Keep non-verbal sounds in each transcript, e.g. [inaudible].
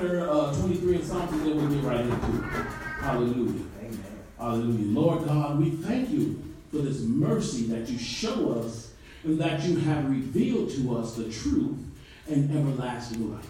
uh, 23 and something, then we'll get right into it. Hallelujah. Amen. Hallelujah. Lord God, we thank you for this mercy that you show us and that you have revealed to us the truth and everlasting life.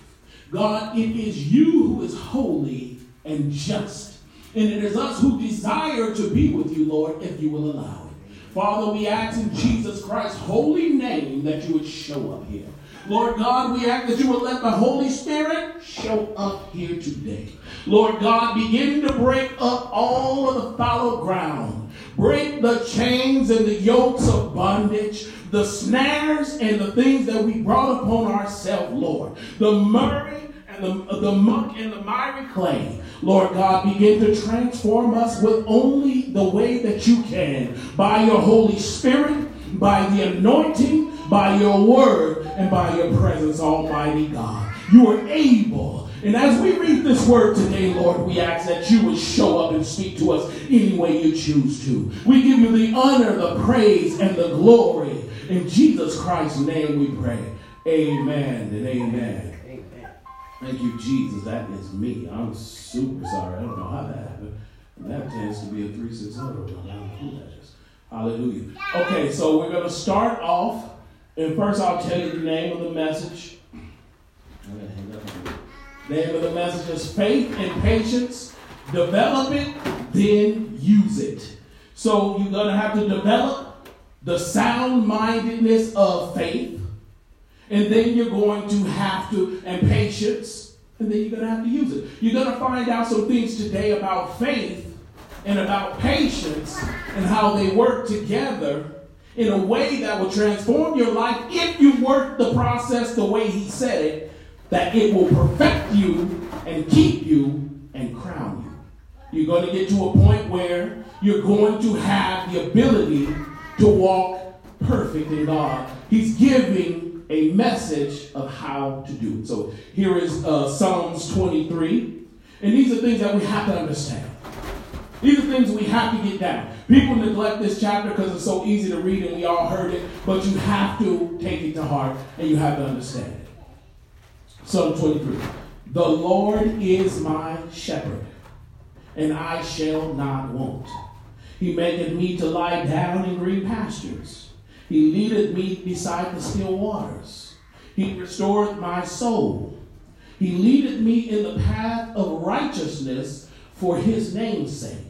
God, it is you who is holy and just. And it is us who desire to be with you, Lord, if you will allow it. Father, we ask in Jesus Christ's holy name that you would show up here. Lord God, we ask that you would let the Holy Spirit show up here today. Lord God, begin to break up all of the fallow ground. Break the chains and the yokes of bondage, the snares and the things that we brought upon ourselves, Lord. The murray and the, the muck and the miry clay. Lord God, begin to transform us with only the way that you can by your Holy Spirit, by the anointing, by your word, and by your presence, Almighty God. You are able. And as we read this word today, Lord, we ask that you would show up and speak to us any way you choose to. We give you the honor, the praise, and the glory. In Jesus Christ's name we pray. Amen and amen. amen. Thank you, Jesus. That is me. I'm super sorry. I don't know how that happened. That tends to be a 3600. Hallelujah. Okay, so we're going to start off and first, I'll tell you the name of the message. Name of the message is Faith and Patience. Develop it, then use it. So you're going to have to develop the sound mindedness of faith. And then you're going to have to, and patience, and then you're going to have to use it. You're going to find out some things today about faith and about patience and how they work together in a way that will transform your life if you work the process the way he said it, that it will perfect you and keep you and crown you. You're going to get to a point where you're going to have the ability to walk perfect in God. He's giving a message of how to do it. So here is uh, Psalms 23. And these are things that we have to understand. These are things we have to get down. People neglect this chapter because it's so easy to read and we all heard it, but you have to take it to heart and you have to understand it. Psalm 23. The Lord is my shepherd, and I shall not want. He maketh me to lie down in green pastures. He leadeth me beside the still waters. He restoreth my soul. He leadeth me in the path of righteousness for his name's sake.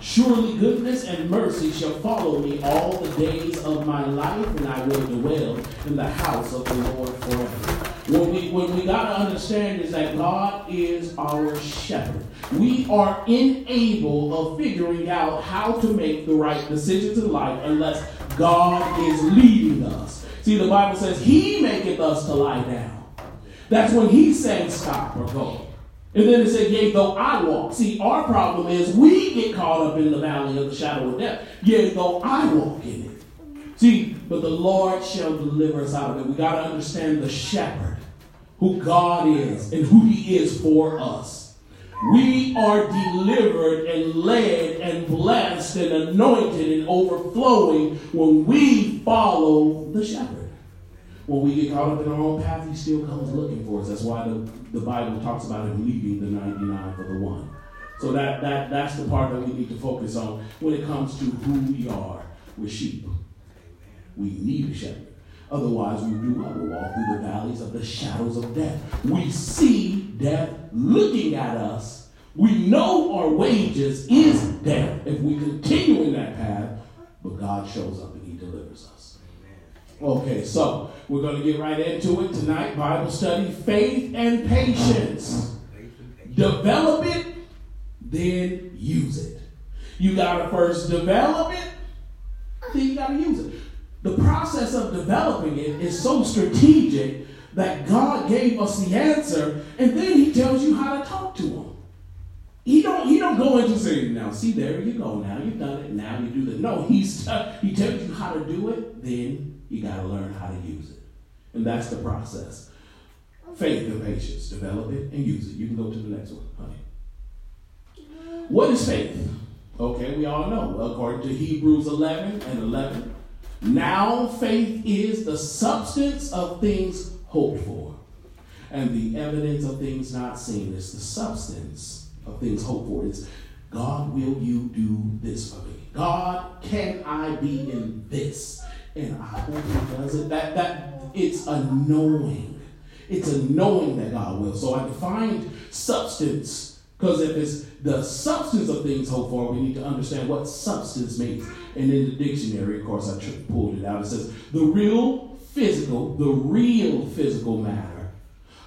Surely goodness and mercy shall follow me all the days of my life, and I will dwell in the house of the Lord forever. What we, what we got to understand is that God is our shepherd. We are unable of figuring out how to make the right decisions in life unless God is leading us. See, the Bible says He maketh us to lie down. That's when He's saying stop or go. And then it said, Yea, though I walk. See, our problem is we get caught up in the valley of the shadow of death. Yea, though I walk in it. See, but the Lord shall deliver us out of it. We got to understand the shepherd who God is and who He is for us. We are delivered and led and blessed and anointed and overflowing when we follow the shepherd. When we get caught up in our own path, He still comes looking for us. That's why the, the Bible talks about Him leaving the 99 for the one. So that, that, that's the part that we need to focus on when it comes to who we are. We're sheep. We need a shepherd. Otherwise, we do? We walk through the valleys of the shadows of death. We see death looking at us. We know our wages is death if we continue in that path, but God shows up and He delivers us. Okay, so we're going to get right into it tonight. Bible study, faith and patience. Develop it, then use it. You got to first develop it, then you got to use it. The process of developing it is so strategic that God gave us the answer, and then He tells you how to talk to Him. he don't he don't go into saying now see there you go now you've done it now you do that no he's uh, he tells you how to do it then you got to learn how to use it. And that's the process. Faith and patience. Develop it and use it. You can go to the next one honey. What is faith? Okay we all know. According to hebrews 11 and 11 now faith is the substance of things hoped for and the evidence of things not seen. It's the substance of things hoped for. It's God, will you do this for me? God, can I be in this? And I hope He does it. That that it's a knowing. It's a knowing that God will. So I defined substance because if it's the substance of things hoped for, we need to understand what substance means. And in the dictionary, of course, I pulled it out. It says the real physical, the real physical matter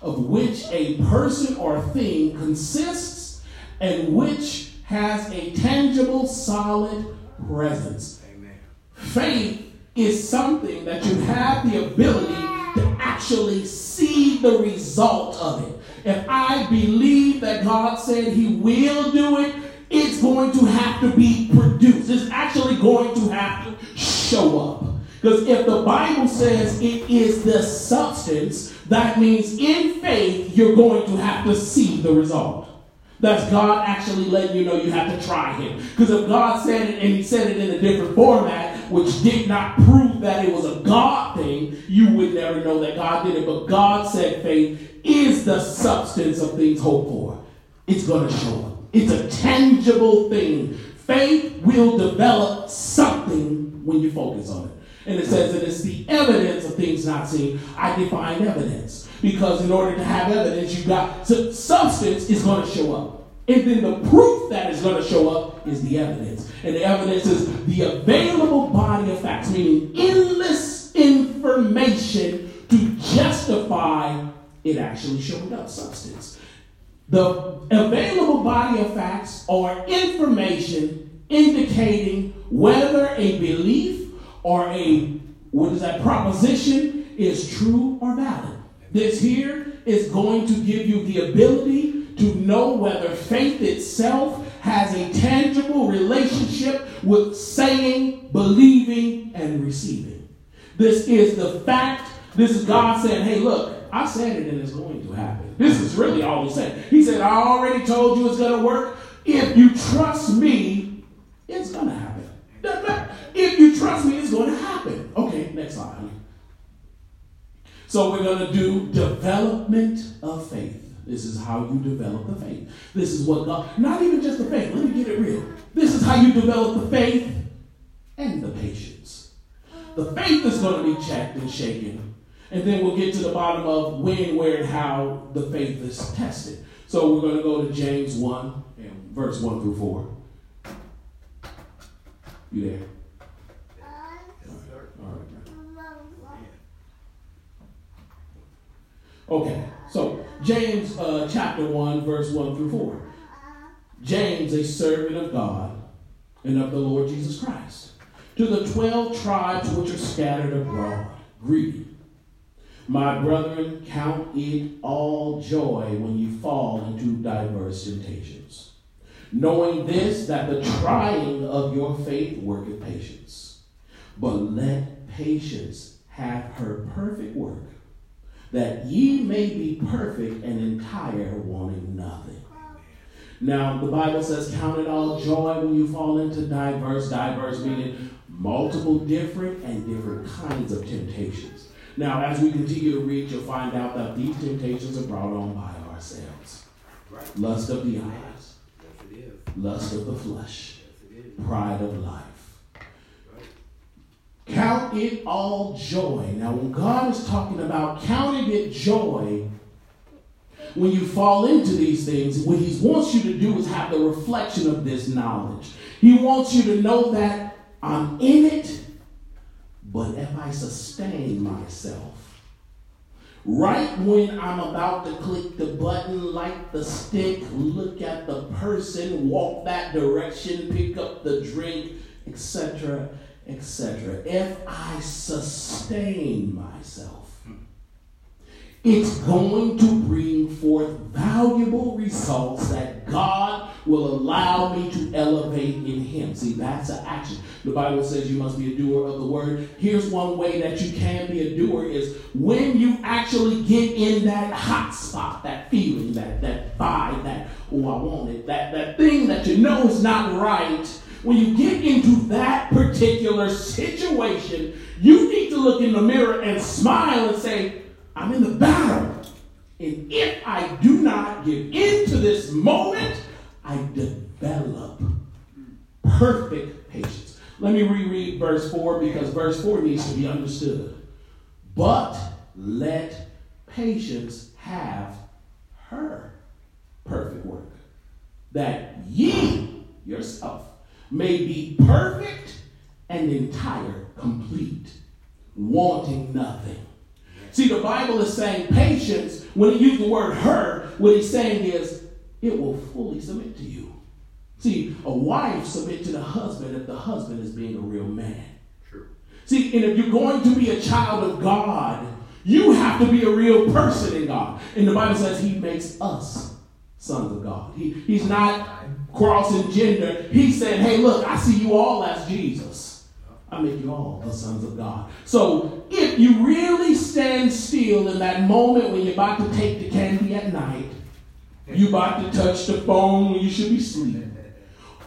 of which a person or thing consists and which has a tangible, solid presence. Amen. Faith is something that you have the ability to actually see the result of it. If I believe that God said He will do it, it's going to have to be produced. It's actually going to have to show up. Because if the Bible says it is the substance, that means in faith you're going to have to see the result. That's God actually letting you know you have to try Him. Because if God said it and He said it in a different format, which did not prove that it was a God thing, you would never know that God did it. But God said faith is the substance of things hoped for. It's going to show up, it's a tangible thing. Faith will develop something when you focus on it. And it says that it's the evidence of things not seen. I define evidence. Because in order to have evidence, you got so substance is going to show up. And then the proof that is going to show up is the evidence. And the evidence is the available body of facts, meaning endless information to justify it actually showing up substance. The available body of facts are information indicating whether a belief or a what is that proposition is true or valid. This here is going to give you the ability to know whether faith itself has a tangible relationship with saying, believing, and receiving. This is the fact. This is God saying, hey, look, I said it and it's going to happen. This is really all he said. He said, I already told you it's going to work. If you trust me, it's going to happen. If you trust me, it's going to happen. Okay, next slide. So we're going to do development of faith. This is how you develop the faith. This is what God, not even just the faith, let me get it real. This is how you develop the faith and the patience. The faith is going to be checked and shaken. And then we'll get to the bottom of when, where, and how the faith is tested. So we're going to go to James 1, and verse 1 through 4. You there? Okay, so James uh, chapter 1, verse 1 through 4. James, a servant of God and of the Lord Jesus Christ, to the 12 tribes which are scattered abroad, greeting. My brethren, count it all joy when you fall into diverse temptations, knowing this, that the trying of your faith worketh patience. But let patience have her perfect work that ye may be perfect and entire, wanting nothing. Now, the Bible says, Count it all joy when you fall into diverse, diverse meaning multiple different and different kinds of temptations. Now, as we continue to read, you'll find out that these temptations are brought on by ourselves right. lust of the eyes, yes, lust of the flesh, yes, pride of life Count it all joy. Now, when God is talking about counting it joy, when you fall into these things, what He wants you to do is have the reflection of this knowledge. He wants you to know that I'm in it, but if I sustain myself, right when I'm about to click the button, light the stick, look at the person, walk that direction, pick up the drink, etc., etc. If I sustain myself, it's going to bring forth valuable results that God will allow me to elevate in Him. See, that's an action. The Bible says you must be a doer of the word. Here's one way that you can be a doer is when you actually get in that hot spot, that feeling, that that vibe, that oh I want it, that that thing that you know is not right. When you get into that particular situation, you need to look in the mirror and smile and say, I'm in the battle. And if I do not give into this moment, I develop perfect patience. Let me reread verse 4 because verse 4 needs to be understood. But let patience have her perfect work, that ye yourself may be perfect and entire, complete, wanting nothing. See, the Bible is saying patience, when it used the word her, what he's saying is it will fully submit to you. See, a wife submit to the husband if the husband is being a real man. True. See, and if you're going to be a child of God, you have to be a real person in God. And the Bible says he makes us sons of God. He, he's not crossing gender. He said, hey, look, I see you all as Jesus. I make you all the sons of God. So if you really stand still in that moment when you're about to take the candy at night, you're about to touch the phone when you should be sleeping,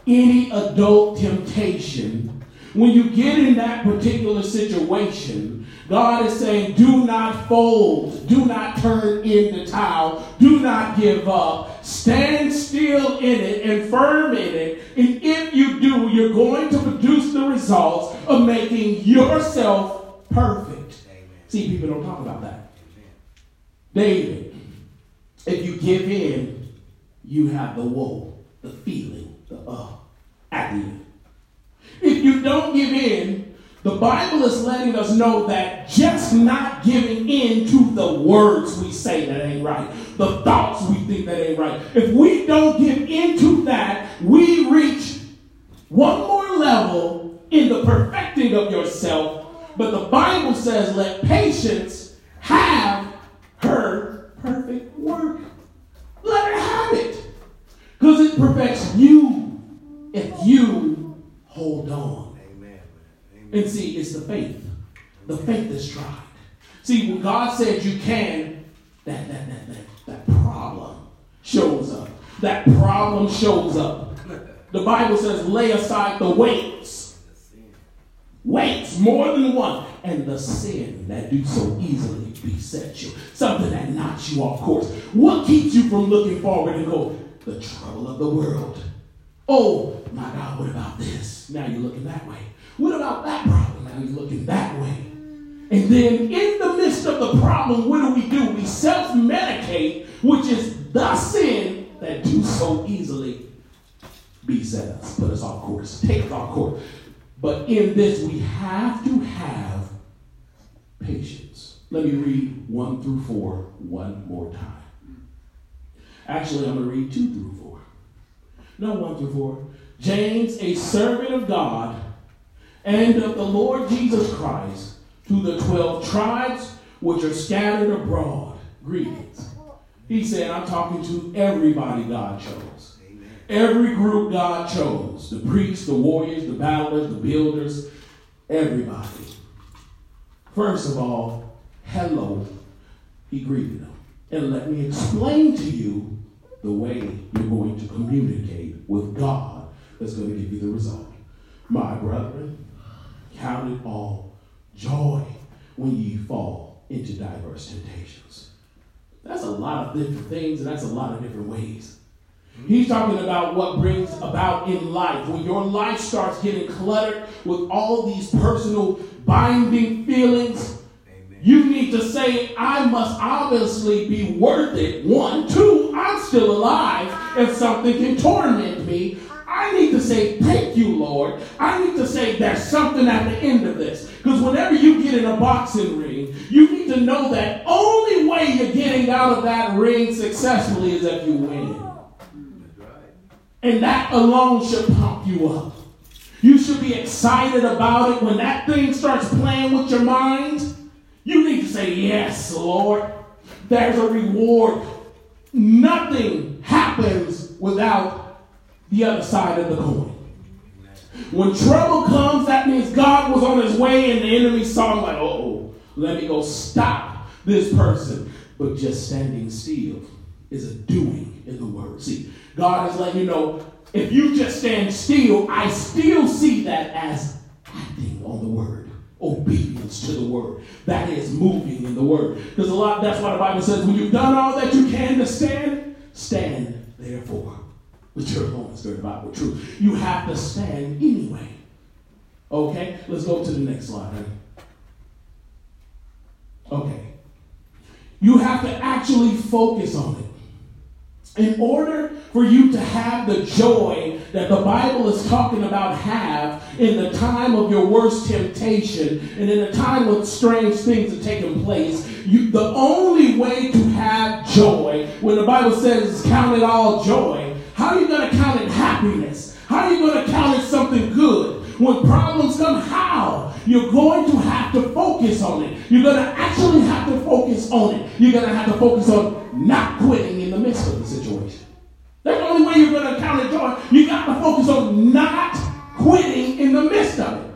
any adult temptation, when you get in that particular situation, God is saying, do not fold, do not turn in the towel, do not give up. Stand still in it and firm in it. And if you do, you're going to produce the results of making yourself perfect. Amen. See, people don't talk about that. Amen. David, if you give in, you have the woe, the feeling, the uh, at the end. If you don't give in, the Bible is letting us know that just not giving in to the words we say that ain't right, the thoughts we think that ain't right, if we don't give into that, we reach one more level in the perfecting of yourself. But the Bible says, let patience have her perfect work. Let her have it. Because it perfects you if you hold on. And see, it's the faith. The faith is tried. See, when God said you can, that, that, that, that, that problem shows up. That problem shows up. The Bible says, lay aside the weights. Weights, more than one. And the sin that do so easily beset you. Something that knocks you off course. What keeps you from looking forward and go, the trouble of the world. Oh, my God, what about this? Now you're looking that way. What about that problem? Now he's looking that way. And then in the midst of the problem, what do we do? We self-medicate, which is the sin that do so easily beset us, put us off course, take us off course. But in this, we have to have patience. Let me read 1 through 4 one more time. Actually, I'm going to read 2 through 4. No, 1 through 4. James, a servant of God and of the Lord Jesus Christ to the 12 tribes which are scattered abroad. Greetings. He said, I'm talking to everybody God chose. Amen. Every group God chose the priests, the warriors, the battlers, the builders, everybody. First of all, hello. He greeted them. And let me explain to you the way you're going to communicate with God that's going to give you the result. My brethren, Count it all joy when ye fall into diverse temptations. That's a lot of different things, and that's a lot of different ways. He's talking about what brings about in life. When your life starts getting cluttered with all these personal binding feelings, Amen. you need to say, I must obviously be worth it. One, two, I'm still alive. If something can torment me, I need to say, Thank you, Lord. I need to say, There's something at the end of this. Because whenever you get in a boxing ring, you need to know that only way you're getting out of that ring successfully is if you win. And that alone should pump you up. You should be excited about it when that thing starts playing with your mind. You need to say, Yes, Lord. there's a reward. Nothing happens without the other side of the coin. When trouble comes, that means God was on his way and the enemy saw him like, oh, let me go stop this person. But just standing still is a doing in the word. See, God is letting you know if you just stand still, I still see that as acting on the word, obedience to the word. That is moving in the word. Because a lot, that's why the Bible says, when you've done all that you can to stand, stand therefore. But your loins girded about with truth. You have to stand anyway. Okay, let's go to the next slide. Honey. Okay. You have to actually focus on it. In order for you to have the joy that the Bible is talking about have in the time of your worst temptation and in the time when strange things are taking place, you, the only way to have joy, when the Bible says count it all joy, how are you going to count it happiness? How are you going to count it something good? When problems come, how? You're going to have to focus on it. You're going to actually have to focus on it. You're going to have to focus on not quitting in the midst of the situation. That's the only way you're going to count it joy. You got to focus on not quitting in the midst of it.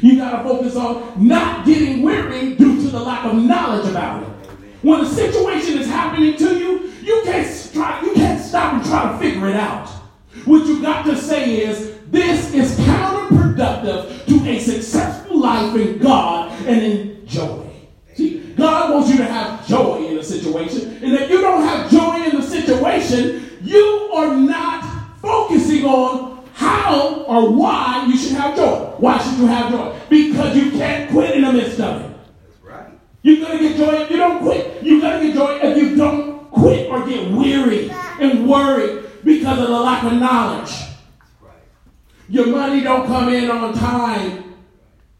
You got to focus on not getting weary due to the lack of knowledge about it. When a situation is happening to you, you can't try, you can't stop and try to figure it out. What you got to say is, this is counterproductive to a successful life in God and in joy. See, God wants you to have joy in a situation. And if you don't have joy in the situation, you are not focusing on how or why you should have joy. Why should you have joy? Because you can't quit in the midst of it. You're going to get joy if you don't quit. You're going to get joy if you don't quit or get weary and worried because of the lack of knowledge. Your money don't come in on time.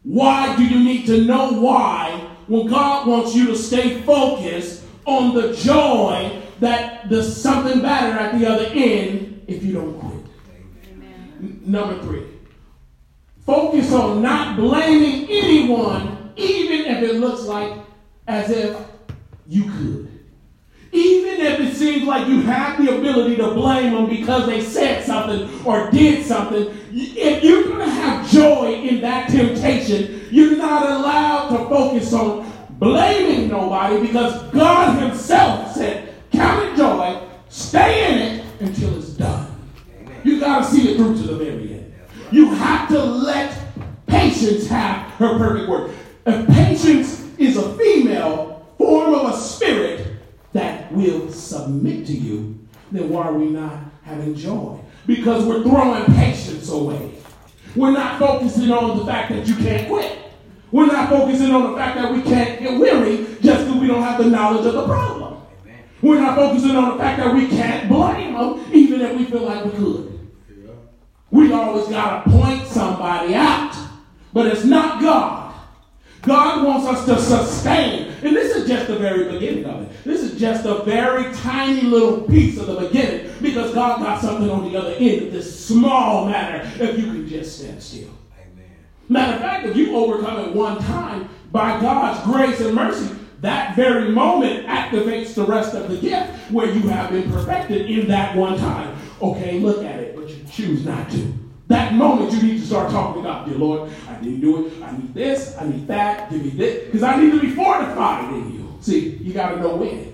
Why do you need to know why when God wants you to stay focused on the joy that there's something better at the other end if you don't quit? Number three, focus on not blaming anyone, even if it looks like as if you could. Even if it seems like you have the ability to blame them because they said something or did something, if you're going to have joy in that temptation, you're not allowed to focus on blaming nobody because God Himself said, Count it joy, stay in it until it's done. You got to see it through to the very end. You have to let patience have her perfect work. If patience is a female form of a spirit, that will submit to you, then why are we not having joy? Because we're throwing patience away. We're not focusing on the fact that you can't quit. We're not focusing on the fact that we can't get weary just because we don't have the knowledge of the problem. Amen. We're not focusing on the fact that we can't blame them even if we feel like we could. Yeah. We always got to point somebody out, but it's not God. God wants us to sustain. And this is just the very beginning of it. This is just a very tiny little piece of the beginning because God got something on the other end of this small matter if you can just stand still. Amen. Matter of fact, if you overcome it one time by God's grace and mercy, that very moment activates the rest of the gift where you have been perfected in that one time. Okay, look at it, but you choose not to. That moment you need to start talking to God. Dear Lord, I need to do it. I need this. I need that. Give me this. Because I need to be fortified in you. See, you got to know when.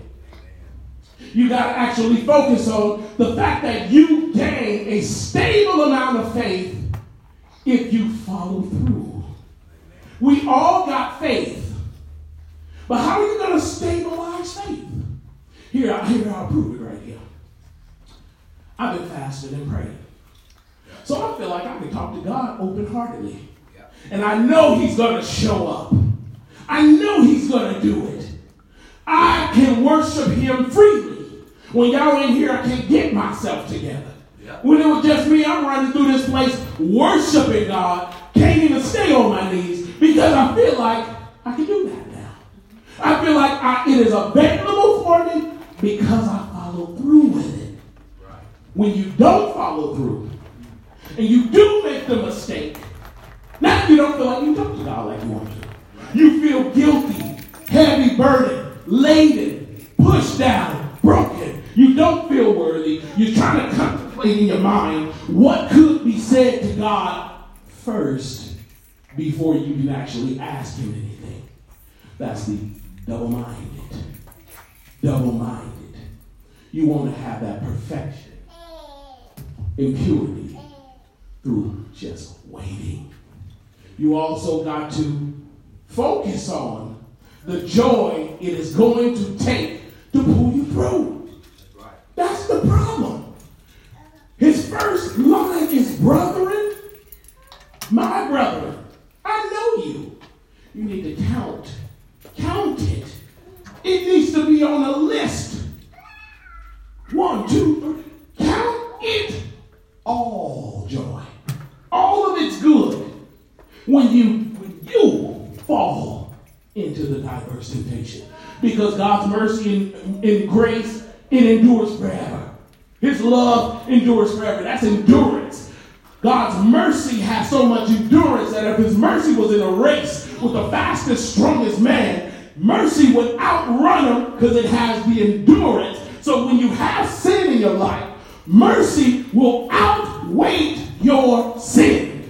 You got to actually focus on the fact that you gain a stable amount of faith if you follow through. We all got faith. But how are you going to stabilize faith? Here, here, I'll prove it right here. I've been fasting and praying. So I feel like I can talk to God open heartedly. And I know He's going to show up. I know He's going to do it. I can worship Him freely. When y'all in here, I can't get myself together. When it was just me, I'm running through this place worshiping God. Can't even stay on my knees because I feel like I can do that now. I feel like I, it is available for me because I follow through with it. Right. When you don't follow through, and you do make the mistake, now you don't feel like you talk to God like you want to. You feel guilty, heavy burden, laden, pushed down, broken. You don't feel worthy. You're trying to contemplate in your mind what could be said to God first before you can actually ask Him anything. That's the double minded. Double minded. You want to have that perfection, impurity through just waiting. You also got to focus on the joy it is going to take to pull you through. That's the problem. His first line is, Brethren, my brethren, I know you. You need to count. Count it. It needs to be on a list. One, two, three. Count it all joy. All of it's good when you when you fall into the diverse temptation. Because God's mercy and, and grace, it endures forever. His love endures forever. That's endurance. God's mercy has so much endurance that if his mercy was in a race with the fastest, strongest man, mercy would outrun him because it has the endurance. So when you have sin in your life, mercy will outweigh your sin.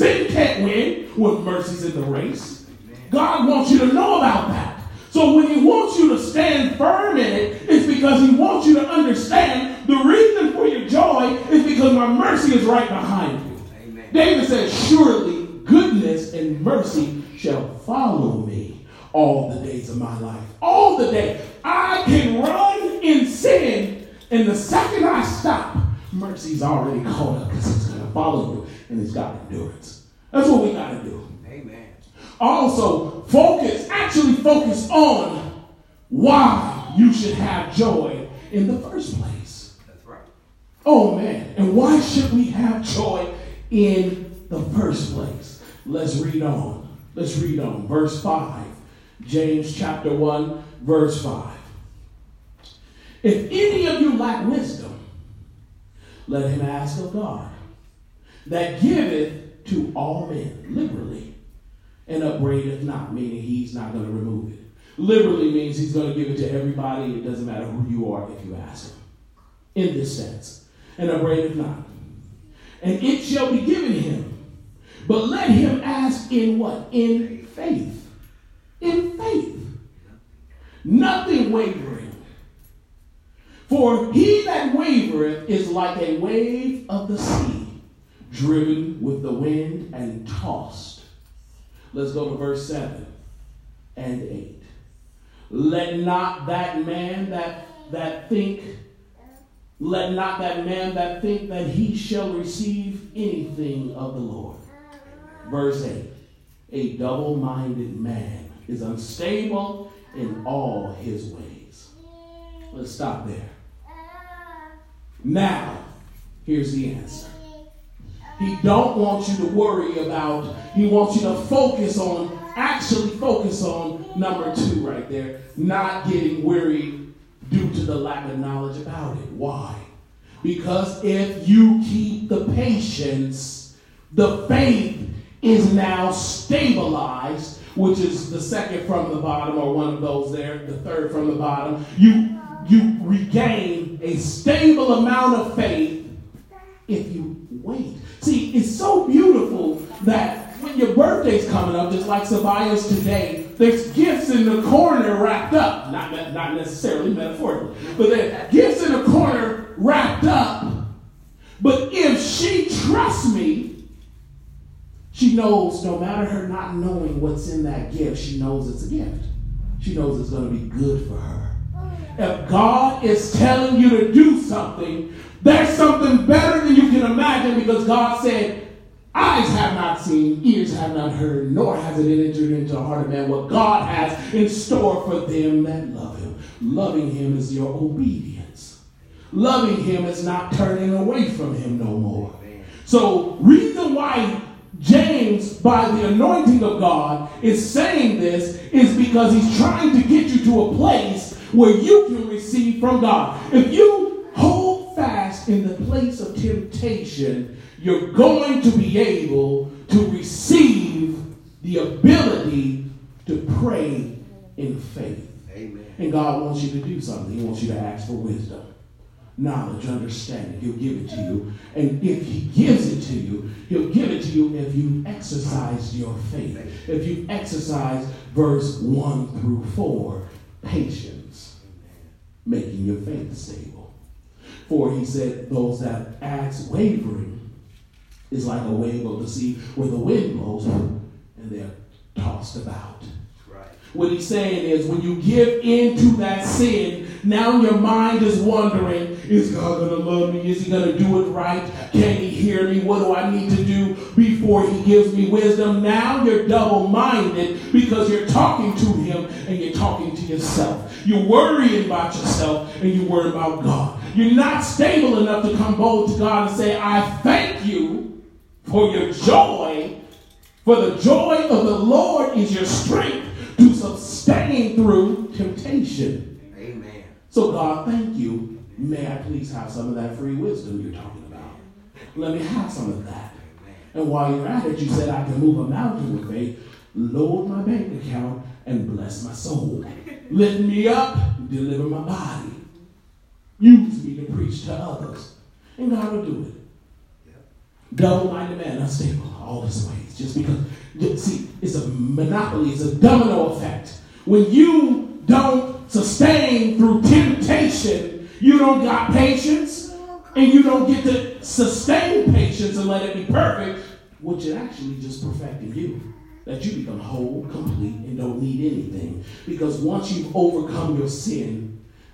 Sin can't win when mercy's in the race. God wants you to know about that. So when he wants you to stand firm in it, it's because he wants you to understand the reason for your joy is because my mercy is right behind you. Amen. David says, Surely goodness and mercy shall follow me all the days of my life. All the day. I can run in sin, and the second I stop, mercy's already caught up because it's going to follow you and it's got endurance. That's what we got to do. Amen. Also, focus, actually focus on why you should have joy in the first place. That's right. Oh man, and why should we have joy in the first place? Let's read on. Let's read on. Verse 5. James chapter 1, verse 5. If any of you lack wisdom, let him ask of God, that giveth to all men liberally, and upbraideth not, meaning he's not going to remove it. Liberally means he's going to give it to everybody. It doesn't matter who you are if you ask him. In this sense. And upbraideth not. And it shall be given him. But let him ask in what? In faith. In faith. Nothing wavering. For he that wavereth is like a wave of the sea, driven with the wind and tossed. Let's go to verse 7 and 8. Let not that man that, that think, let not that man that think that he shall receive anything of the Lord. Verse 8. A double minded man is unstable in all his ways. Let's stop there. Now, here's the answer. He don't want you to worry about, he wants you to focus on, actually focus on number two right there, not getting worried due to the lack of knowledge about it. Why? Because if you keep the patience, the faith is now stabilized, which is the second from the bottom, or one of those there, the third from the bottom. You you regain a stable amount of faith if you wait. See, it's so beautiful that when your birthday's coming up, just like Sabaya's today, there's gifts in the corner wrapped up. Not, not necessarily metaphorically, but there's gifts in the corner wrapped up. But if she trusts me, she knows no matter her not knowing what's in that gift, she knows it's a gift. She knows it's going to be good for her. If God is telling you to do something, there's something better than you can imagine because God said, Eyes have not seen, ears have not heard, nor has it entered into the heart of man what God has in store for them that love him. Loving him is your obedience. Loving him is not turning away from him no more. So, reason why James, by the anointing of God, is saying this is because he's trying to get you to a place where you can receive from God. If you in the place of temptation, you're going to be able to receive the ability to pray in faith. Amen. And God wants you to do something. He wants you to ask for wisdom, knowledge, understanding. He'll give it to you. And if He gives it to you, He'll give it to you if you exercise your faith. If you exercise verse 1 through 4, patience, making your faith stable. For He said, those that ask wavering is like a wave of the sea where the wind blows and they're tossed about. What he's saying is when you give into that sin, now your mind is wondering, is God going to love me? Is he going to do it right? Can he hear me? What do I need to do before he gives me wisdom? Now you're double minded because you're talking to him and you're talking to yourself. You're worrying about yourself and you're worrying about God. You're not stable enough to come bold to God and say, I thank you for your joy. For the joy of the Lord is your strength to sustain through temptation. Amen. So, God, thank you. May I please have some of that free wisdom you're talking about? Let me have some of that. And while you're at it, you said I can move a mountain with faith, load my bank account, and bless my soul. [laughs] Lift me up, deliver my body. Use me to preach to others. And God will do it. Double-minded man, unstable, all his ways. Just because, see, it's a monopoly, it's a domino effect. When you don't sustain through temptation, you don't got patience, and you don't get to sustain patience and let it be perfect, which is actually just perfecting you. That you become whole, complete, and don't need anything. Because once you've overcome your sin,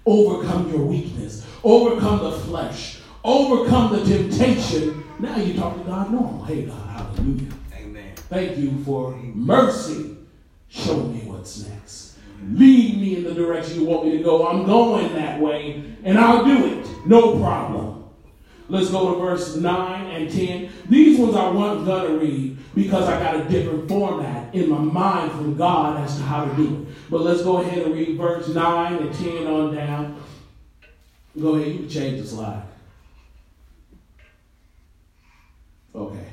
overcome your weakness, overcome the flesh, overcome the temptation, now you talk to God normal. Hey, God, hallelujah. Amen. Thank you for mercy. Show me what's next. Lead me in the direction you want me to go. I'm going that way, and I'll do it. No problem. Let's go to verse 9 and 10. These ones I wasn't going to read because I got a different format in my mind from God as to how to do it. But let's go ahead and read verse 9 and 10 on down. Go ahead, you can change the slide. Okay.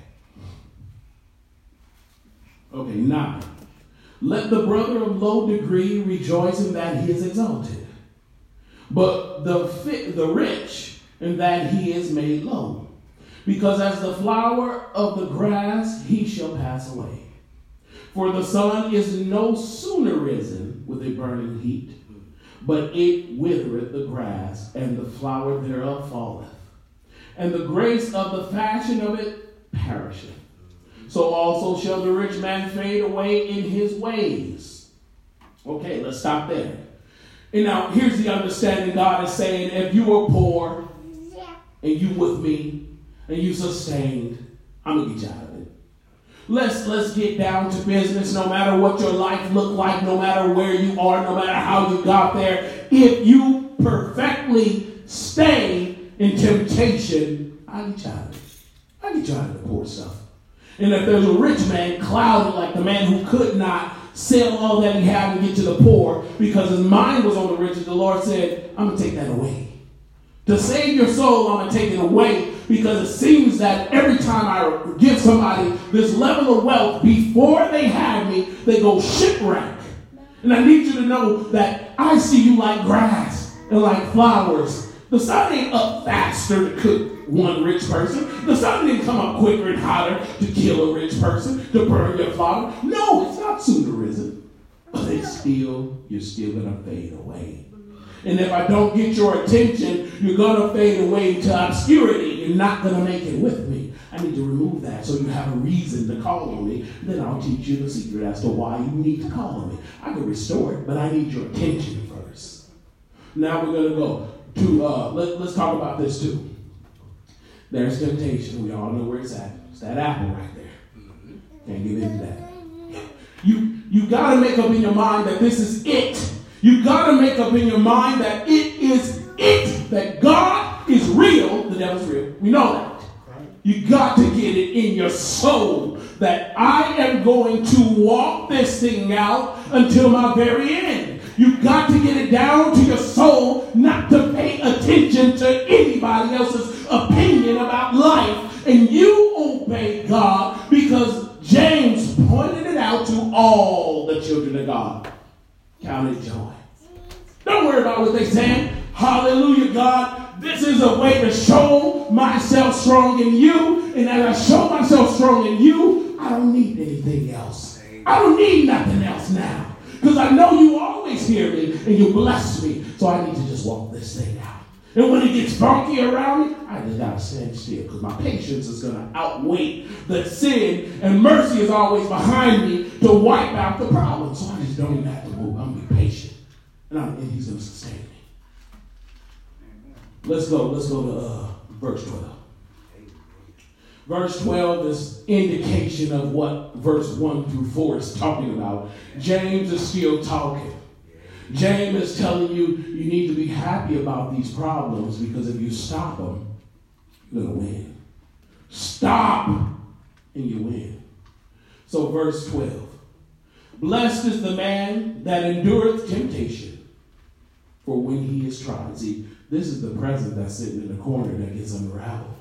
Okay, nine. Let the brother of low degree rejoice in that he is exalted, but the fit, the rich in that he is made low, because as the flower of the grass he shall pass away. For the sun is no sooner risen with a burning heat, but it withereth the grass, and the flower thereof falleth, and the grace of the fashion of it perisheth. So also shall the rich man fade away in his ways. Okay, let's stop there. And now here's the understanding God is saying if you are poor and you with me and you sustained, I'm gonna get you out of it. Let's let's get down to business no matter what your life looked like, no matter where you are, no matter how you got there. If you perfectly stay in temptation, I'll get you out of it. I'll get you out of the poor stuff. And if there's a rich man clouded like the man who could not sell all that he had and get to the poor because his mind was on the riches, the Lord said, I'm to take that away. To save your soul, I'm going to take it away because it seems that every time I give somebody this level of wealth, before they have me, they go shipwreck. And I need you to know that I see you like grass and like flowers. The sun ain't up faster to cook one rich person. The sun didn't come up quicker and hotter to kill a rich person, to burn your flower. No, it's not sooner risen. But it's still, you're still to fade away. And if I don't get your attention, you're going to fade away to obscurity. You're not going to make it with me. I need to remove that so you have a reason to call on me. Then I'll teach you the secret as to why you need to call on me. I can restore it, but I need your attention first. Now we're going to go to, uh, let, let's talk about this too. There's temptation. We all know where it's at. It's that apple right there. Can't give into that. You, you got to make up in your mind that this is it. You got to make up in your mind that it is it. That God is real. The devil's real. We know that. You got to get it in your soul that I am going to walk this thing out until my very end. You got to get it down to your soul, not to pay attention to anybody else's opinion about life. And you obey God because James pointed it out to all the children of God. Count it joy. Don't worry about what they saying. Hallelujah, God. This is a way to show myself strong in you. And as I show myself strong in you, I don't need anything else. I don't need nothing else now. Because I know you always hear me and you bless me. So I need to just walk this thing out. And when it gets funky around me, I just gotta stand still because my patience is gonna outweigh the sin, and mercy is always behind me to wipe out the problem. So I just don't even have to move. I'm gonna be patient, and, I'm, and He's gonna sustain me. Let's go. Let's go to uh, verse twelve. Verse 12 is indication of what verse 1 through 4 is talking about. James is still talking. James is telling you you need to be happy about these problems because if you stop them, you're going to win. Stop and you win. So, verse 12 Blessed is the man that endureth temptation, for when he is tried. See, this is the present that's sitting in the corner that gets unraveled.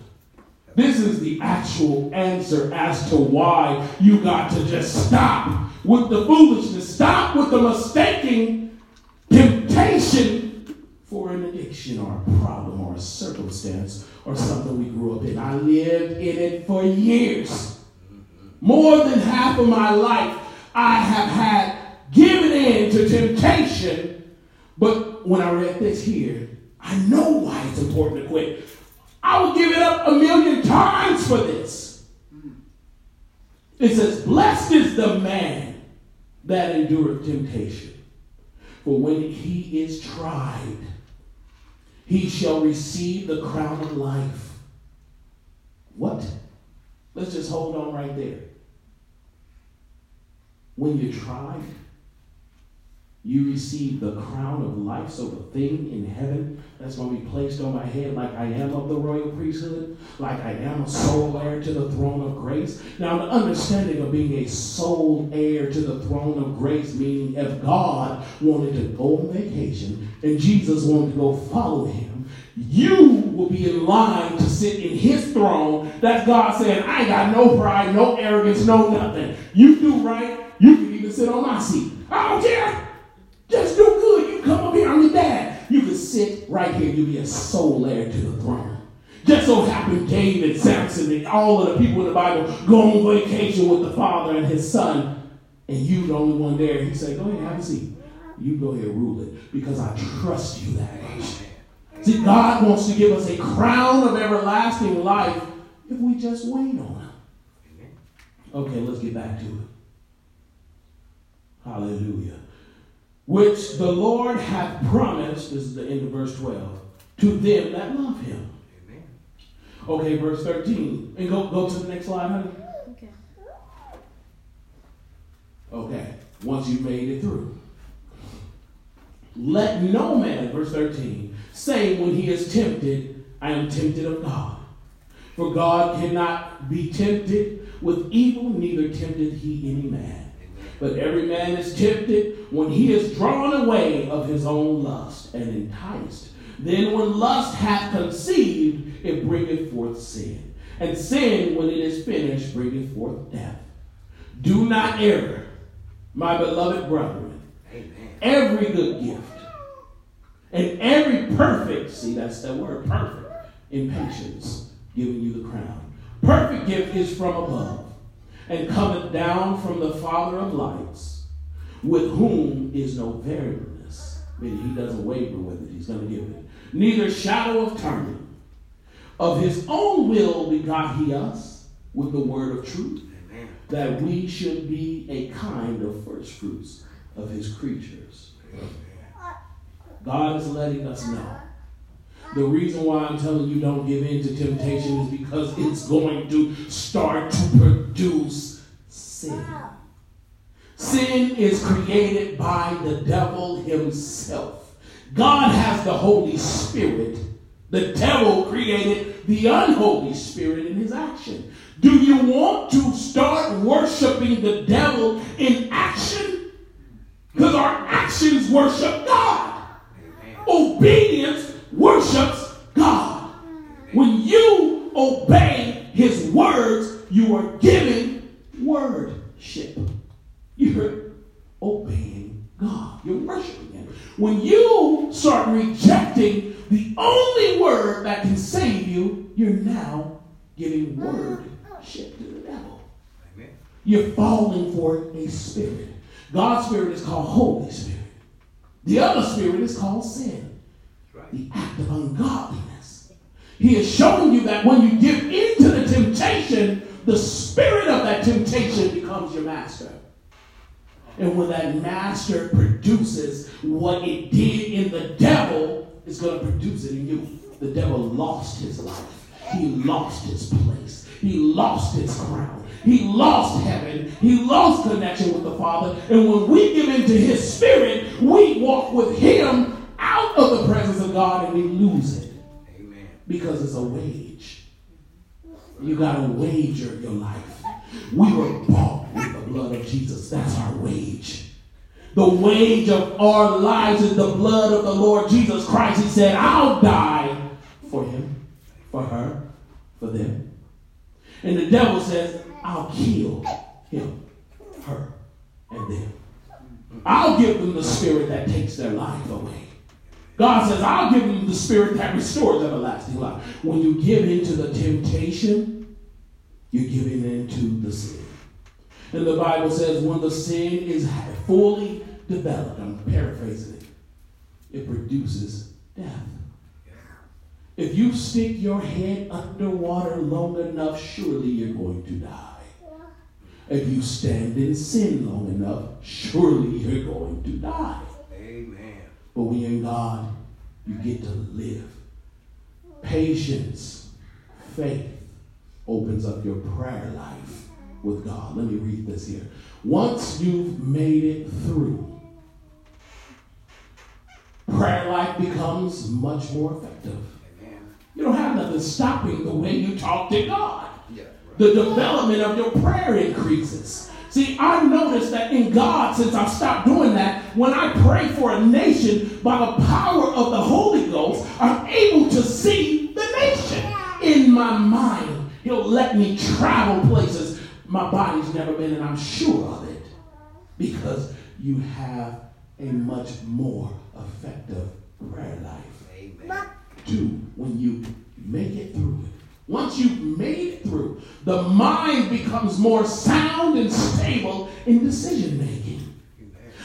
This is the actual answer as to why you got to just stop with the foolishness, stop with the mistaking for an addiction or a problem or a circumstance or something we grew up in. I lived in it for years. More than half of my life, I have had given in to temptation. But when I read this here, I know why it's important to quit. I would give it up a million times for this. It says, Blessed is the man that endureth temptation. For when he is tried, he shall receive the crown of life. What? Let's just hold on right there. When you're tried, you receive the crown of life. So the thing in heaven that's going to be placed on my head, like I am of the royal priesthood, like I am a sole heir to the throne of grace. Now, the understanding of being a sole heir to the throne of grace, meaning if God wanted to go on vacation and Jesus wanted to go follow him, you will be in line to sit in his throne. That's God saying, I got no pride, no arrogance, no nothing. You do right, you can even sit on my seat. I don't care. Just do good. You come up here, I'm your dad. You can sit right here. You'll be a sole heir to the throne. Just so happened David, Samson, and all of the people in the Bible go on vacation with the father and his son, and you the only one there. He said, Go ahead, have a seat. You go ahead, rule it, because I trust you that much. See, God wants to give us a crown of everlasting life if we just wait on Him. Okay, let's get back to it. Hallelujah which the Lord hath promised, this is the end of verse 12, to them that love him. Amen. Okay, verse 13. And go, go to the next slide, honey. Okay. Okay, once you've made it through. Let no man, verse 13, say when he is tempted, I am tempted of God. For God cannot be tempted with evil, neither tempted he any man. But every man is tempted when he is drawn away of his own lust and enticed. Then when lust hath conceived, it bringeth forth sin. And sin, when it is finished, bringeth forth death. Do not err, my beloved brethren. Amen. Every good gift and every perfect, see, that's that word, perfect, in patience, giving you the crown. Perfect gift is from above and cometh down from the Father of lights, with whom is no variableness. Meaning he doesn't waver with it, he's going to give it. Neither shadow of turning. Of his own will begot he us with the word of truth, Amen. that we should be a kind of first fruits of his creatures. God is letting us know the reason why I'm telling you don't give in to temptation is because it's going to start to produce sin. Sin is created by the devil himself. God has the Holy Spirit. The devil created the unholy spirit in his action. Do you want to start worshiping the devil in action? Because our actions worship God. Obedience worships God. When you obey his words, you are giving wordship. You're obeying God. You're worshiping Him. When you start rejecting the only word that can save you, you're now giving worship to the devil. Amen. You're falling for a spirit. God's spirit is called Holy Spirit. The other spirit is called sin. Right. The act of ungodliness. He is showing you that when you give into the temptation, the spirit of that temptation becomes your master. And when that master produces what it did in the devil, it's going to produce it in you. The devil lost his life. He lost his place. He lost his crown. He lost heaven. He lost connection with the Father. And when we give into his spirit, we walk with him out of the presence of God and we lose it. Amen. Because it's a wage. You got to wager your life. We were bought blood of Jesus. That's our wage. The wage of our lives is the blood of the Lord Jesus Christ. He said, I'll die for him, for her, for them. And the devil says, I'll kill him, her, and them. I'll give them the spirit that takes their life away. God says, I'll give them the spirit that restores everlasting life. When you give in to the temptation, you're giving in to the sin. And the Bible says, when the sin is fully developed, I'm paraphrasing it, it produces death. If you stick your head underwater long enough, surely you're going to die. If you stand in sin long enough, surely you're going to die. Amen. But when you're in God, you get to live. Patience, faith opens up your prayer life with God. Let me read this here. Once you've made it through, prayer life becomes much more effective. You don't have nothing stopping the way you talk to God. Yeah, right. The development of your prayer increases. See, I've noticed that in God, since I've stopped doing that, when I pray for a nation by the power of the Holy Ghost, I'm able to see the nation in my mind. He'll let me travel places my body's never been, and I'm sure of it because you have a much more effective prayer life. Amen do when you make it through it. Once you've made it through, the mind becomes more sound and stable in decision making.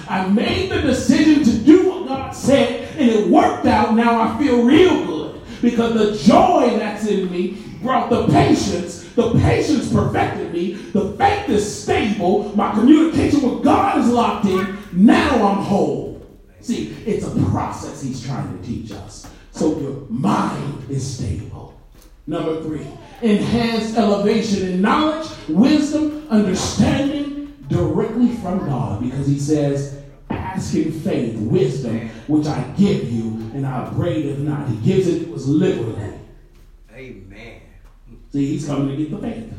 I made the decision to do what God said, and it worked out. Now I feel real good because the joy that's in me brought the patience. The patience perfected me. The faith is stable. My communication with God is locked in. Now I'm whole. See, it's a process He's trying to teach us so your mind is stable. Number three, enhanced elevation in knowledge, wisdom, understanding directly from God because he says, ask in faith, wisdom, which I give you, and I upbraid it not. He gives it was liberally. Amen. See, he's coming to get the faith.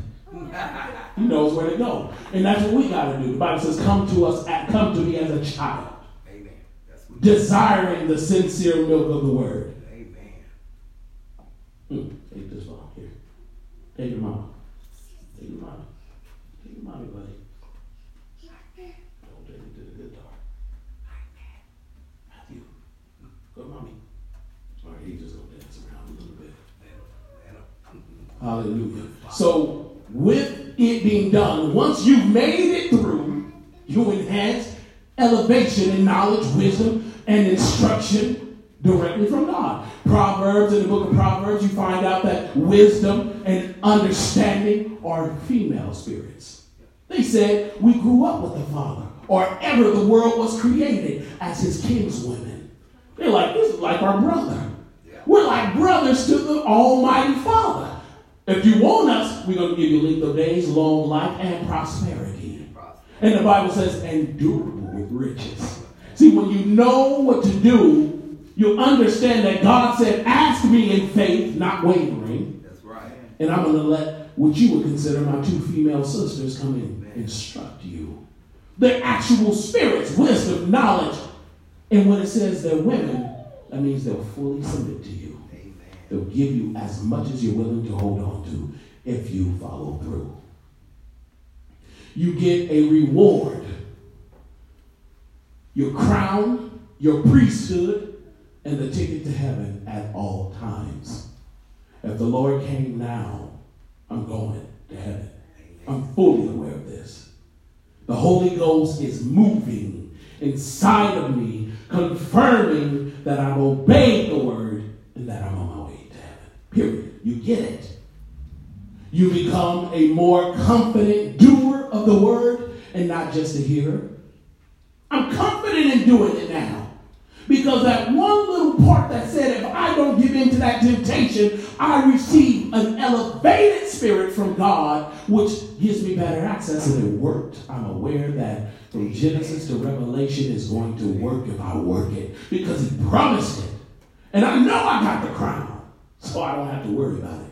he knows where to go. And that's what we got to do. The Bible says, come to us, come to me as a child. Amen. Desiring the sincere milk of the word. Mm, take this one here. Take your mama. Take your mama. Take your mommy, buddy. Don't take it to the guitar. Matthew. Go, mommy. All right, he's just gonna dance around a little bit. Hallelujah. So, with it being done, once you've made it through, you enhance elevation in knowledge, wisdom, and instruction directly from God. Proverbs, in the book of Proverbs, you find out that wisdom and understanding are female spirits. They said, We grew up with the Father, or ever the world was created as his kinswomen. They're like, This is like our brother. We're like brothers to the Almighty Father. If you want us, we're going to give you length of days, long life, and prosperity. And the Bible says, and endurable with riches. See, when you know what to do you'll understand that God said, Ask me in faith, not wavering. That's right. And I'm going to let what you would consider my two female sisters come in and instruct you. They're actual spirits, wisdom, knowledge. And when it says they're women, that means they'll fully submit to you. They'll give you as much as you're willing to hold on to if you follow through. You get a reward your crown, your priesthood, and the ticket to heaven at all times. If the Lord came now, I'm going to heaven. I'm fully aware of this. The Holy Ghost is moving inside of me, confirming that I've obeyed the word and that I'm on my way to heaven. Period. You get it. You become a more confident doer of the word and not just a hearer. I'm confident in doing it now. Because that one little part that said, if I don't give in to that temptation, I receive an elevated spirit from God, which gives me better access, and it worked. I'm aware that from Genesis to Revelation is going to work if I work it, because He promised it. And I know I got the crown, so I don't have to worry about it.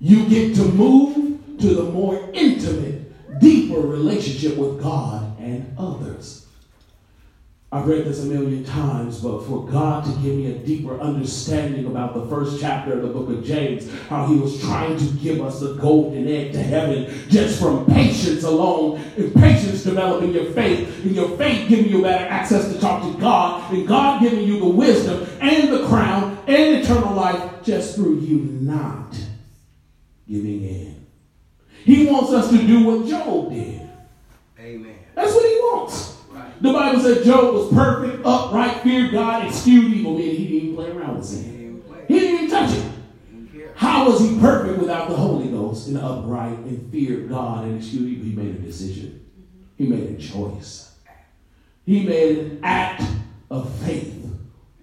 You get to move to the more intimate, deeper relationship with God and others. I've read this a million times, but for God to give me a deeper understanding about the first chapter of the book of James, how he was trying to give us the golden egg to heaven just from patience alone, and patience developing your faith, and your faith giving you better access to talk to God, and God giving you the wisdom and the crown and eternal life just through you not giving in. He wants us to do what Job did. Amen. That's what he wants. The Bible said Job was perfect, upright, feared God, excused evil. Meaning he didn't even play around with sin. He didn't even touch it. How was he perfect without the Holy Ghost and upright and feared God and excused evil? He made a decision. He made a choice. He made an act of faith.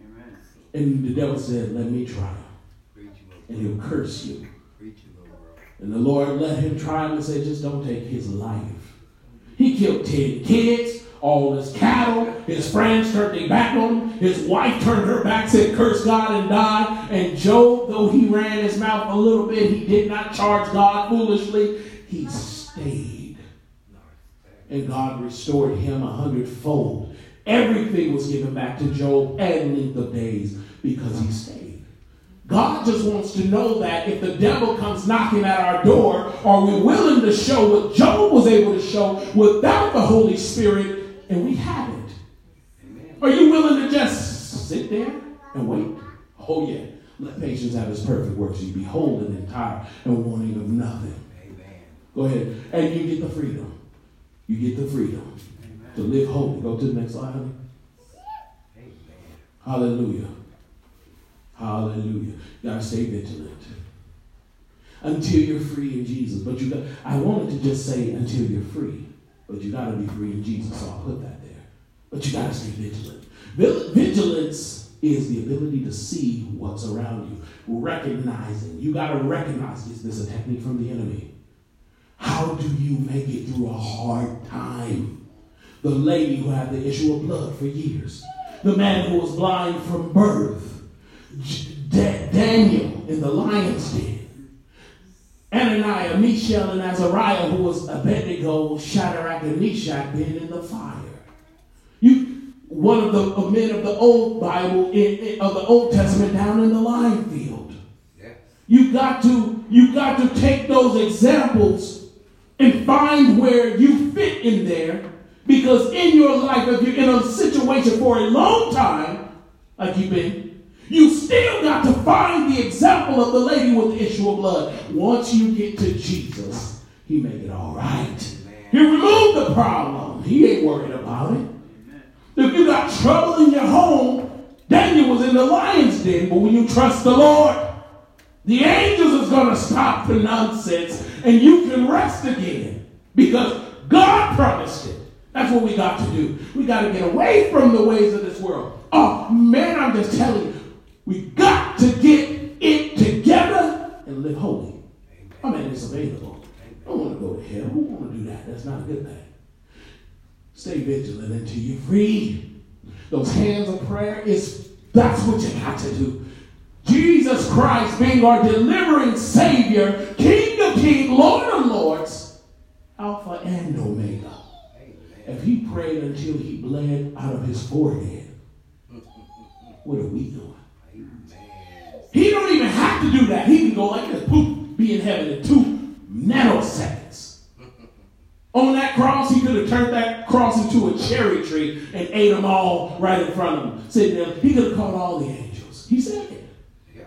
Amen. And the devil said, Let me try. And he'll curse you. And the Lord let him try him and said, Just don't take his life. He killed 10 kids all his cattle. His friends turned their back on him. His wife turned her back, said, Curse God and die. And Job, though he ran his mouth a little bit, he did not charge God foolishly. He stayed. And God restored him a hundredfold. Everything was given back to Job and length of days because he stayed. God just wants to know that if the devil comes knocking at our door, are we willing to show what Job was able to show without the Holy Spirit and we have it. Are you willing to just sit there and wait? Oh, yeah. Let patience have its perfect work so you be whole and entire and wanting of nothing. Amen. Go ahead. And you get the freedom. You get the freedom Amen. to live holy. Go to the next slide, honey. Hallelujah. Hallelujah. You gotta stay vigilant. Until you're free in Jesus. But you got I wanted to just say until you're free. But you got to be free in Jesus, so I'll put that there. But you got to stay vigilant. Vigilance is the ability to see what's around you, recognizing. You got to recognize is this is a technique from the enemy? How do you make it through a hard time? The lady who had the issue of blood for years, the man who was blind from birth, Daniel in the lion's den. Ananiah, Mishael, and Azariah, who was Abednego, Shadrach, and Meshach, being in the fire. You, one of the men of the old Bible, in, in, of the Old Testament, down in the lime field. Yeah. You got to, you got to take those examples and find where you fit in there, because in your life, if you're in a situation for a long time, like you've been, you still got to find the example of the lady with the issue of blood. Once you get to Jesus, he make it all right. He removed the problem. He ain't worried about it. If you got trouble in your home, Daniel was in the lion's den. But when you trust the Lord, the angels is going to stop the nonsense and you can rest again because God promised it. That's what we got to do. We got to get away from the ways of this world. Oh, man, I'm just telling you, we got to get it together and live holy. I mean, it's available. I don't want to go to hell. Who want to do that? That's not a good thing. Stay vigilant until you're free. Those hands of prayer is that's what you got to do. Jesus Christ being our delivering Savior, King of Kings, Lord of Lords, Alpha and Omega. If he prayed until he bled out of his forehead, what are we doing? He don't even have to do that. He can go like this, poof, be in heaven in two nanoseconds. On that cross, he could have turned that cross into a cherry tree and ate them all right in front of him. Sitting there, he could have called all the angels. He said it. Yeah.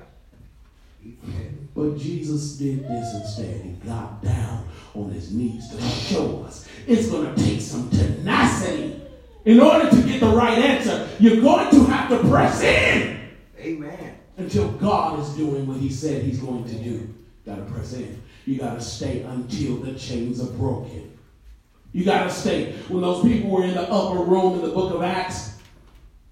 But Jesus did this instead. He got down on his knees to show us it's going to take some tenacity. In order to get the right answer, you're going to have to press in. Amen. Until God is doing what he said he's going to do. Got to press in. You got to stay until the chains are broken. You got to stay. When those people were in the upper room in the book of Acts,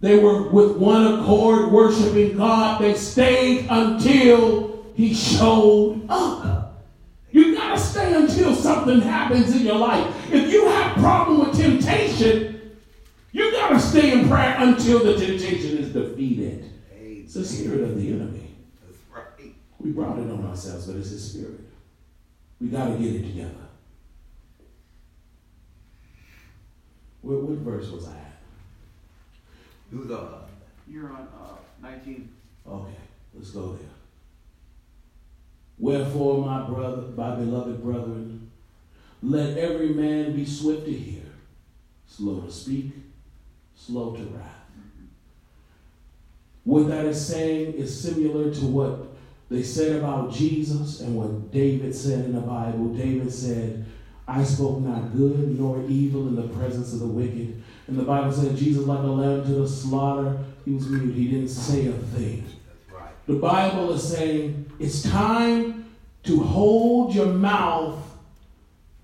they were with one accord worshiping God. They stayed until He showed up. You got to stay until something happens in your life. If you have problem with temptation, you got to stay in prayer until the temptation is defeated. It's the spirit of the enemy. We brought it on ourselves, but it's His spirit. We got to get it together. What, what verse was I at? Who's uh? You're on uh, 19. Okay, let's go there. Wherefore, my brother, my beloved brethren, let every man be swift to hear, slow to speak, slow to wrath. What that is saying is similar to what they said about Jesus and what David said in the Bible. David said, I spoke not good nor evil in the presence of the wicked. And the Bible said Jesus, like a lamb to the slaughter, he was mute. He didn't say a thing. The Bible is saying it's time to hold your mouth,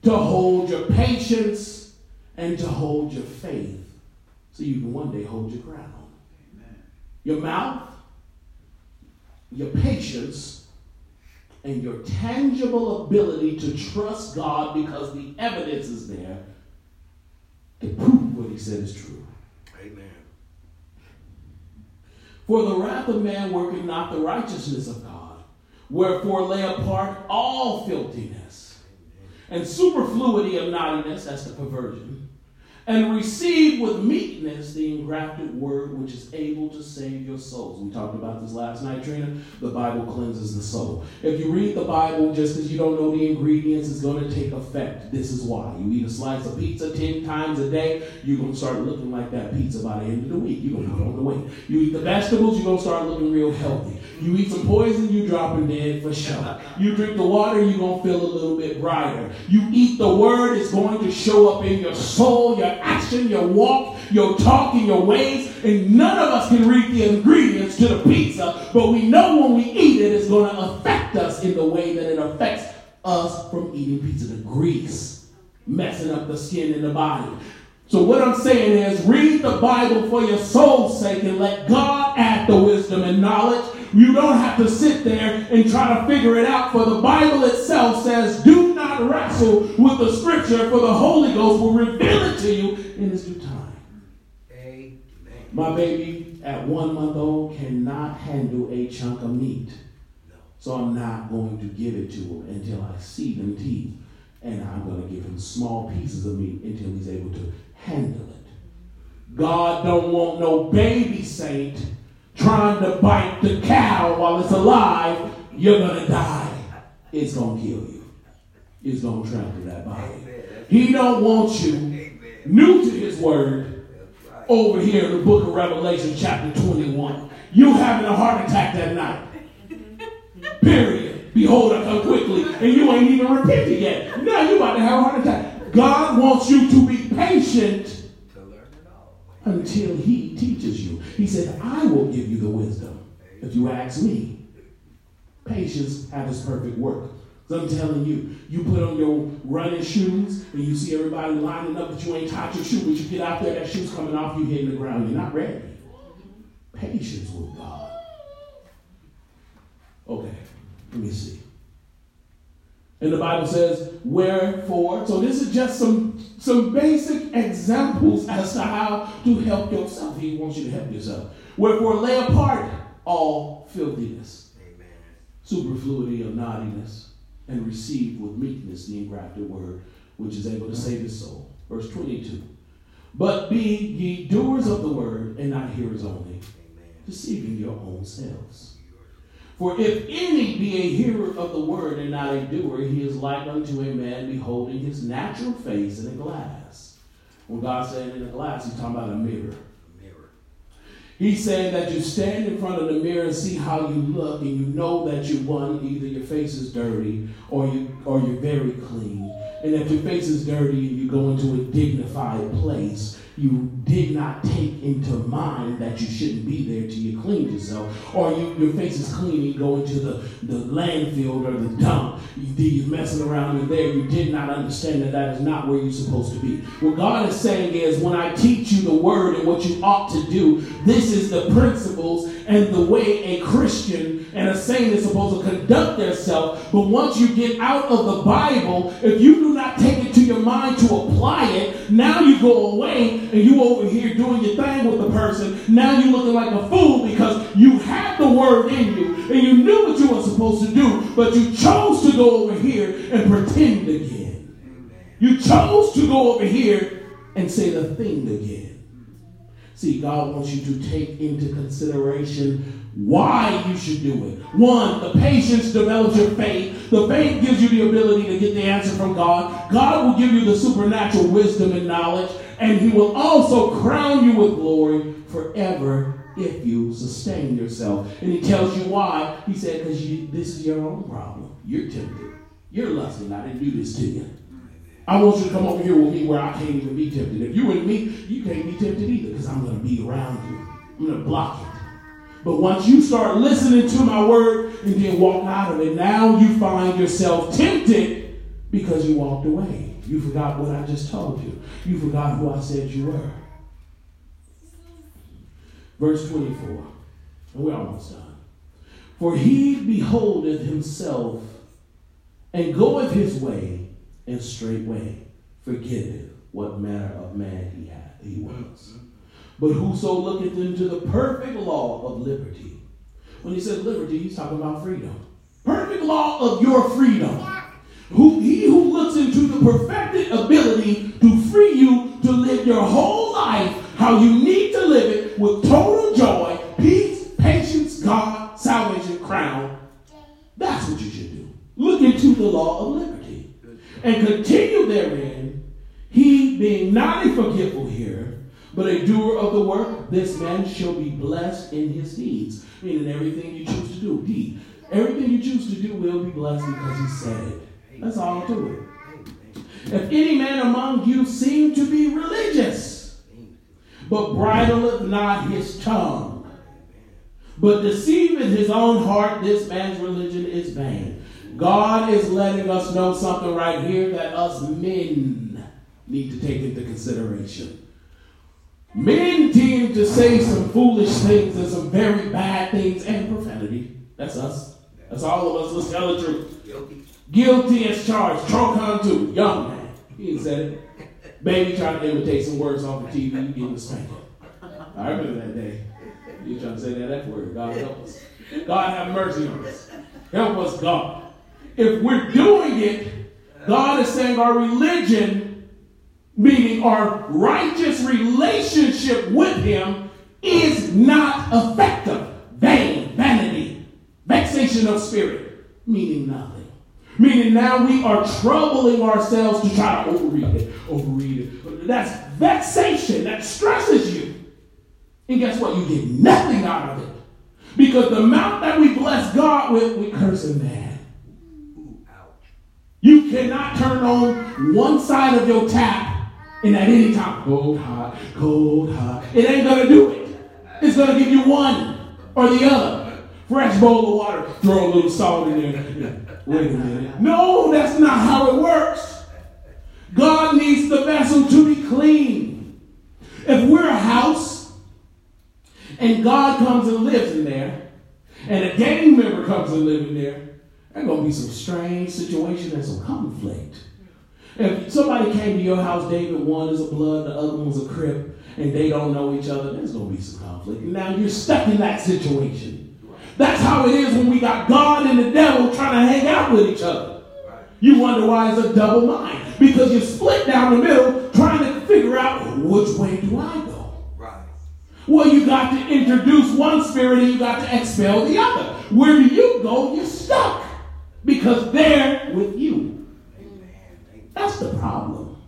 to hold your patience, and to hold your faith so you can one day hold your ground. Your mouth, your patience, and your tangible ability to trust God because the evidence is there to prove what he said is true. Amen. For the wrath of man worketh not the righteousness of God. Wherefore lay apart all filthiness and superfluity of naughtiness, that's the perversion and receive with meekness the engrafted word which is able to save your souls. We talked about this last night, Trina. The Bible cleanses the soul. If you read the Bible just because you don't know the ingredients, it's going to take effect. This is why. You eat a slice of pizza 10 times a day, you're going to start looking like that pizza by the end of the week. You're going to put on the weight. You eat the vegetables, you're going to start looking real healthy. You eat some poison, you dropping dead for sure. You drink the water, you're going to feel a little bit brighter. You eat the word, it's going to show up in your soul, your action, your walk, your talk, and your ways. And none of us can read the ingredients to the pizza, but we know when we eat it, it's going to affect us in the way that it affects us from eating pizza. The grease messing up the skin and the body. So what I'm saying is read the Bible for your soul's sake and let God add the wisdom and knowledge. You don't have to sit there and try to figure it out for the Bible itself says do not wrestle with the scripture for the Holy Ghost will reveal it to you in his due time. Amen. My baby at one month old cannot handle a chunk of meat. So I'm not going to give it to him until I see them teeth. And I'm going to give him small pieces of meat until he's able to handle it. God don't want no baby saint trying to bite the cow while it's alive. You're going to die. It's going to kill you. It's going to trample that body. He don't want you new to his word over here in the book of Revelation chapter 21. You having a heart attack that night. Period. Behold, I come quickly, and you ain't even repented yet. Now you about to have a heart attack. God wants you to be patient until he teaches you. He said, I will give you the wisdom if you ask me. Patience have its perfect work. So I'm telling you, you put on your running shoes and you see everybody lining up, but you ain't tied your shoe, but you get out there, that shoe's coming off, you hitting the ground, you're not ready. Patience with God. Okay, let me see. And the Bible says, wherefore. So this is just some, some basic examples as to how to help yourself. He wants you to help yourself. Wherefore lay apart all filthiness, Amen. superfluity of naughtiness, and receive with meekness the engrafted word, which is able to save his soul. Verse 22. But be ye doers of the word, and not hearers only, Amen. deceiving your own selves. For if any be a hearer of the word and not a doer, he is like unto a man beholding his natural face in a glass. When God said in a glass, he's talking about a mirror. A Mirror. He's saying that you stand in front of the mirror and see how you look, and you know that you won. Either your face is dirty or you or you're very clean. And if your face is dirty and you go into a dignified place, you did not take into mind that you shouldn't be there till you cleaned yourself. Or you, your face is clean you go into the, the landfill or the dump. You, you're messing around in there. You did not understand that that is not where you're supposed to be. What God is saying is when I teach you the word and what you ought to do, this is the principles and the way a Christian and a saint is supposed to conduct themselves. But once you get out of the Bible, if you do not take it to your mind to apply it, now you go away and you over here doing your thing with the person. Now you're looking like a fool because you had the word in you and you knew what you were supposed to do, but you chose to go over here and pretend again. You chose to go over here and say the thing again. See, God wants you to take into consideration why you should do it. One, the patience develops your faith. The faith gives you the ability to get the answer from God. God will give you the supernatural wisdom and knowledge, and He will also crown you with glory forever if you sustain yourself. And He tells you why. He said, because this is your own problem. You're tempted. You're lusting. I didn't do this to you. I want you to come over here with me where I can't even be tempted. If you're with me, you can't be tempted either because I'm going to be around you. I'm going to block it. But once you start listening to my word and then walk out of it, now you find yourself tempted because you walked away. You forgot what I just told you. You forgot who I said you were. Verse 24. And we're almost done. For he beholdeth himself and goeth his way, and straightway forgetteth what manner of man he had he was. Mm-hmm. But whoso looketh into the perfect law of liberty. When he says liberty, he's talking about freedom. Perfect law of your freedom. Who, he who looks into the perfected ability to free you to live your whole life how you need to live it with total joy, peace, patience, God, salvation, crown. That's what you should do. Look into the law of liberty and continue therein, he being not a forgetful hearer, but a doer of the work, this man shall be blessed in his deeds. Meaning everything you choose to do, deed. Everything you choose to do will be blessed because he said it. That's all to it. If any man among you seem to be religious, but bridleth not his tongue, but deceiveth his own heart, this man's religion is vain. God is letting us know something right here that us men need to take into consideration. Men tend to say some foolish things and some very bad things and profanity. That's us. That's all of us. Let's tell the truth. Guilty. Guilty as charged. Trocon too. Young man. He said it. Baby trying to imitate some words off the TV. You getting the spanking. I remember that day. You trying to say that F word. God help us. God have mercy on us. Help us, God. If we're doing it, God is saying our religion meaning our righteous relationship with Him, is not effective. Vain, vanity, vexation of spirit, meaning nothing. Meaning now we are troubling ourselves to try to overread it, overread it. That's vexation, that stresses you. And guess what? You get nothing out of it. Because the amount that we bless God with, we curse man. You cannot turn on one side of your tap and at any time, cold, hot, cold, hot. It ain't gonna do it. It's gonna give you one or the other. Fresh bowl of water, throw a little salt in there. Wait a minute. No, that's not how it works. God needs the vessel to be clean. If we're a house and God comes and lives in there, and a gang member comes and lives in there, there's gonna be some strange situation and some conflict. If somebody came to your house, David, one is a blood, the other one's a crip, and they don't know each other, there's going to be some conflict. And now you're stuck in that situation. That's how it is when we got God and the devil trying to hang out with each other. You wonder why it's a double mind. Because you're split down the middle trying to figure out which way do I go? Right. Well, you got to introduce one spirit and you got to expel the other. Where do you go? You're stuck because they're with you. That's the problem.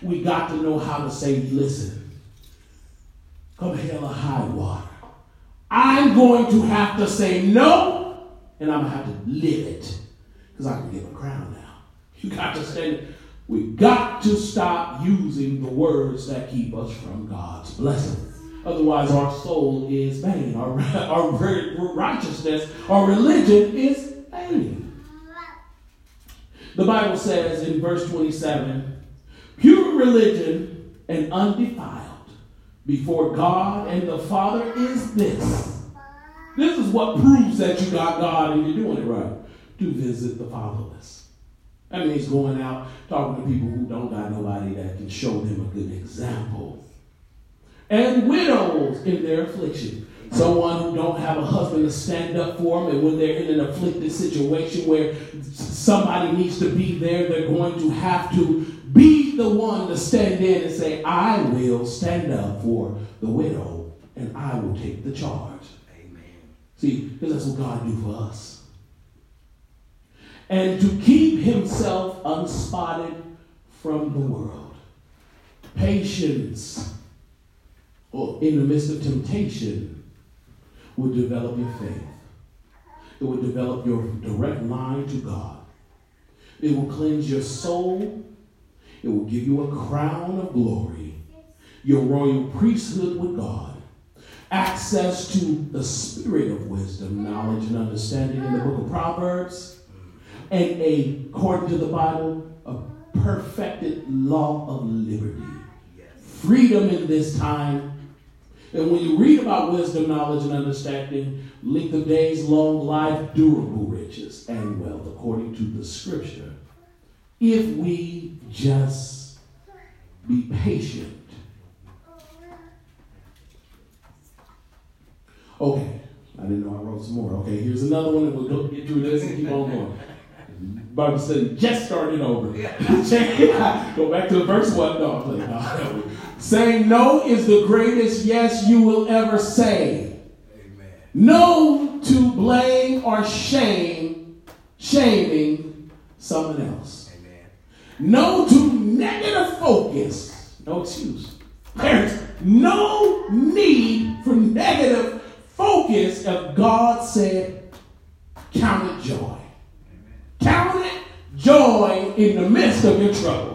We got to know how to say, listen, come hell or high water. I'm going to have to say no, and I'm going to have to live it because I can give a crown now. You got to stand. We got to stop using the words that keep us from God's blessing. Otherwise, our soul is vain. Our, [laughs] our righteousness, our religion is vain. The Bible says in verse 27 pure religion and undefiled before God and the Father is this. This is what proves that you got God and you're doing it right. To visit the fatherless. That means going out talking to people who don't got nobody that can show them a good example. And widows in their affliction. Someone who don't have a husband to stand up for them, and when they're in an afflicted situation where somebody needs to be there, they're going to have to be the one to stand in and say, I will stand up for the widow, and I will take the charge. Amen. See, because that's what God do for us and to keep himself unspotted from the world. Patience or in the midst of temptation will develop your faith. It will develop your direct line to God. It will cleanse your soul. It will give you a crown of glory, your royal priesthood with God, access to the spirit of wisdom, knowledge, and understanding in the book of Proverbs and a, according to the Bible, a perfected law of liberty. Freedom in this time. And when you read about wisdom, knowledge, and understanding, length of days, long life, durable riches, and wealth, according to the scripture, if we just be patient. Okay, I didn't know I wrote some more. Okay, here's another one, and we'll go get through this and keep on going. Bible study just started over. [laughs] Go back to the first one. No, no. Saying no is the greatest yes you will ever say. Amen. No to blame or shame, shaming someone else. Amen. No to negative focus. No excuse. There's no need for negative focus if God said, count it joy. Count it joy in the midst of your trouble.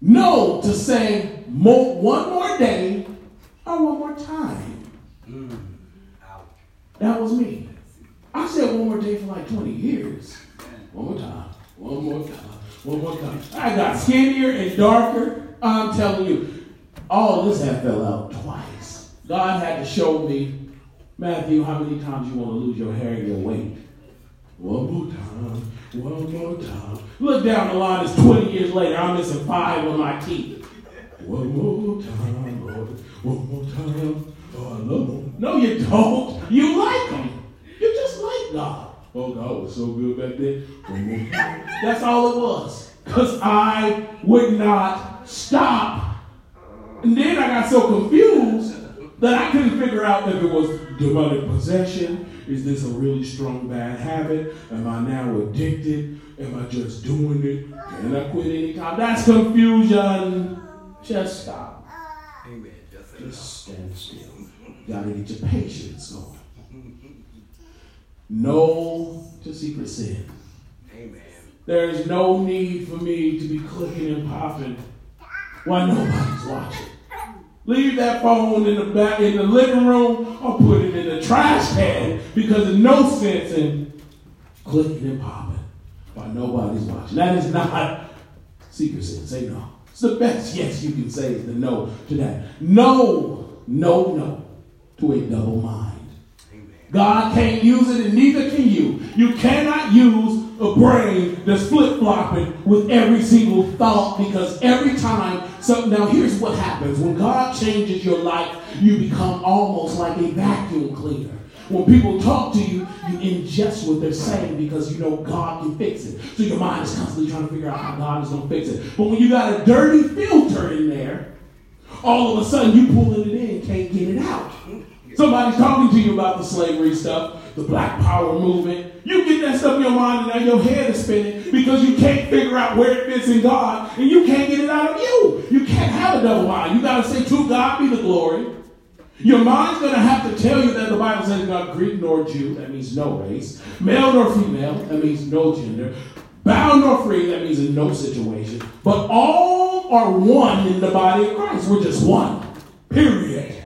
No to say more, one more day or one more time. Mm. That was me. I said one more day for like 20 years. One more time. One more time. One more time. I got skinnier and darker. I'm telling you, all this had fell out twice. God had to show me, Matthew, how many times you want to lose your hair and your weight? One more time, one more time. Look down the line, it's 20 years later. I'm missing five of my teeth. One more time, Lord. One more time. Oh, I love. No, you don't. You like them. You just like God. Oh, God was so good back then. One more time. That's all it was. Because I would not stop. And then I got so confused that I couldn't figure out if it was demonic possession is this a really strong bad habit? Am I now addicted? Am I just doing it? Can I quit anytime? That's confusion. Just stop. Amen. Just, just stand still. Gotta get your patience going. No to secret sin. Amen. There's no need for me to be clicking and popping while nobody's watching. Leave that phone in the back in the living room or put it in the trash can because there's no sense in clicking and popping while nobody's watching. That is not secret sin. Say no. It's the best yes you can say is the no to that. No, no, no to a double mind. God can't use it and neither can you. You cannot use a brain that's flip flopping with every single thought because every time. So now here's what happens when God changes your life, you become almost like a vacuum cleaner. When people talk to you, you ingest what they're saying because you know God can fix it. So your mind is constantly trying to figure out how God is going to fix it. But when you got a dirty filter in there, all of a sudden you pulling it in, can't get it out. Somebody's talking to you about the slavery stuff, the black power movement. You get that stuff in your mind and now your head is spinning because you can't figure out where it fits in God and you can't get it out of you. You can't have a double mind. You got to say, to God be the glory. Your mind's going to have to tell you that the Bible says not Greek nor Jew, that means no race, male nor female, that means no gender, bound nor free, that means in no situation, but all are one in the body of Christ. We're just one, period.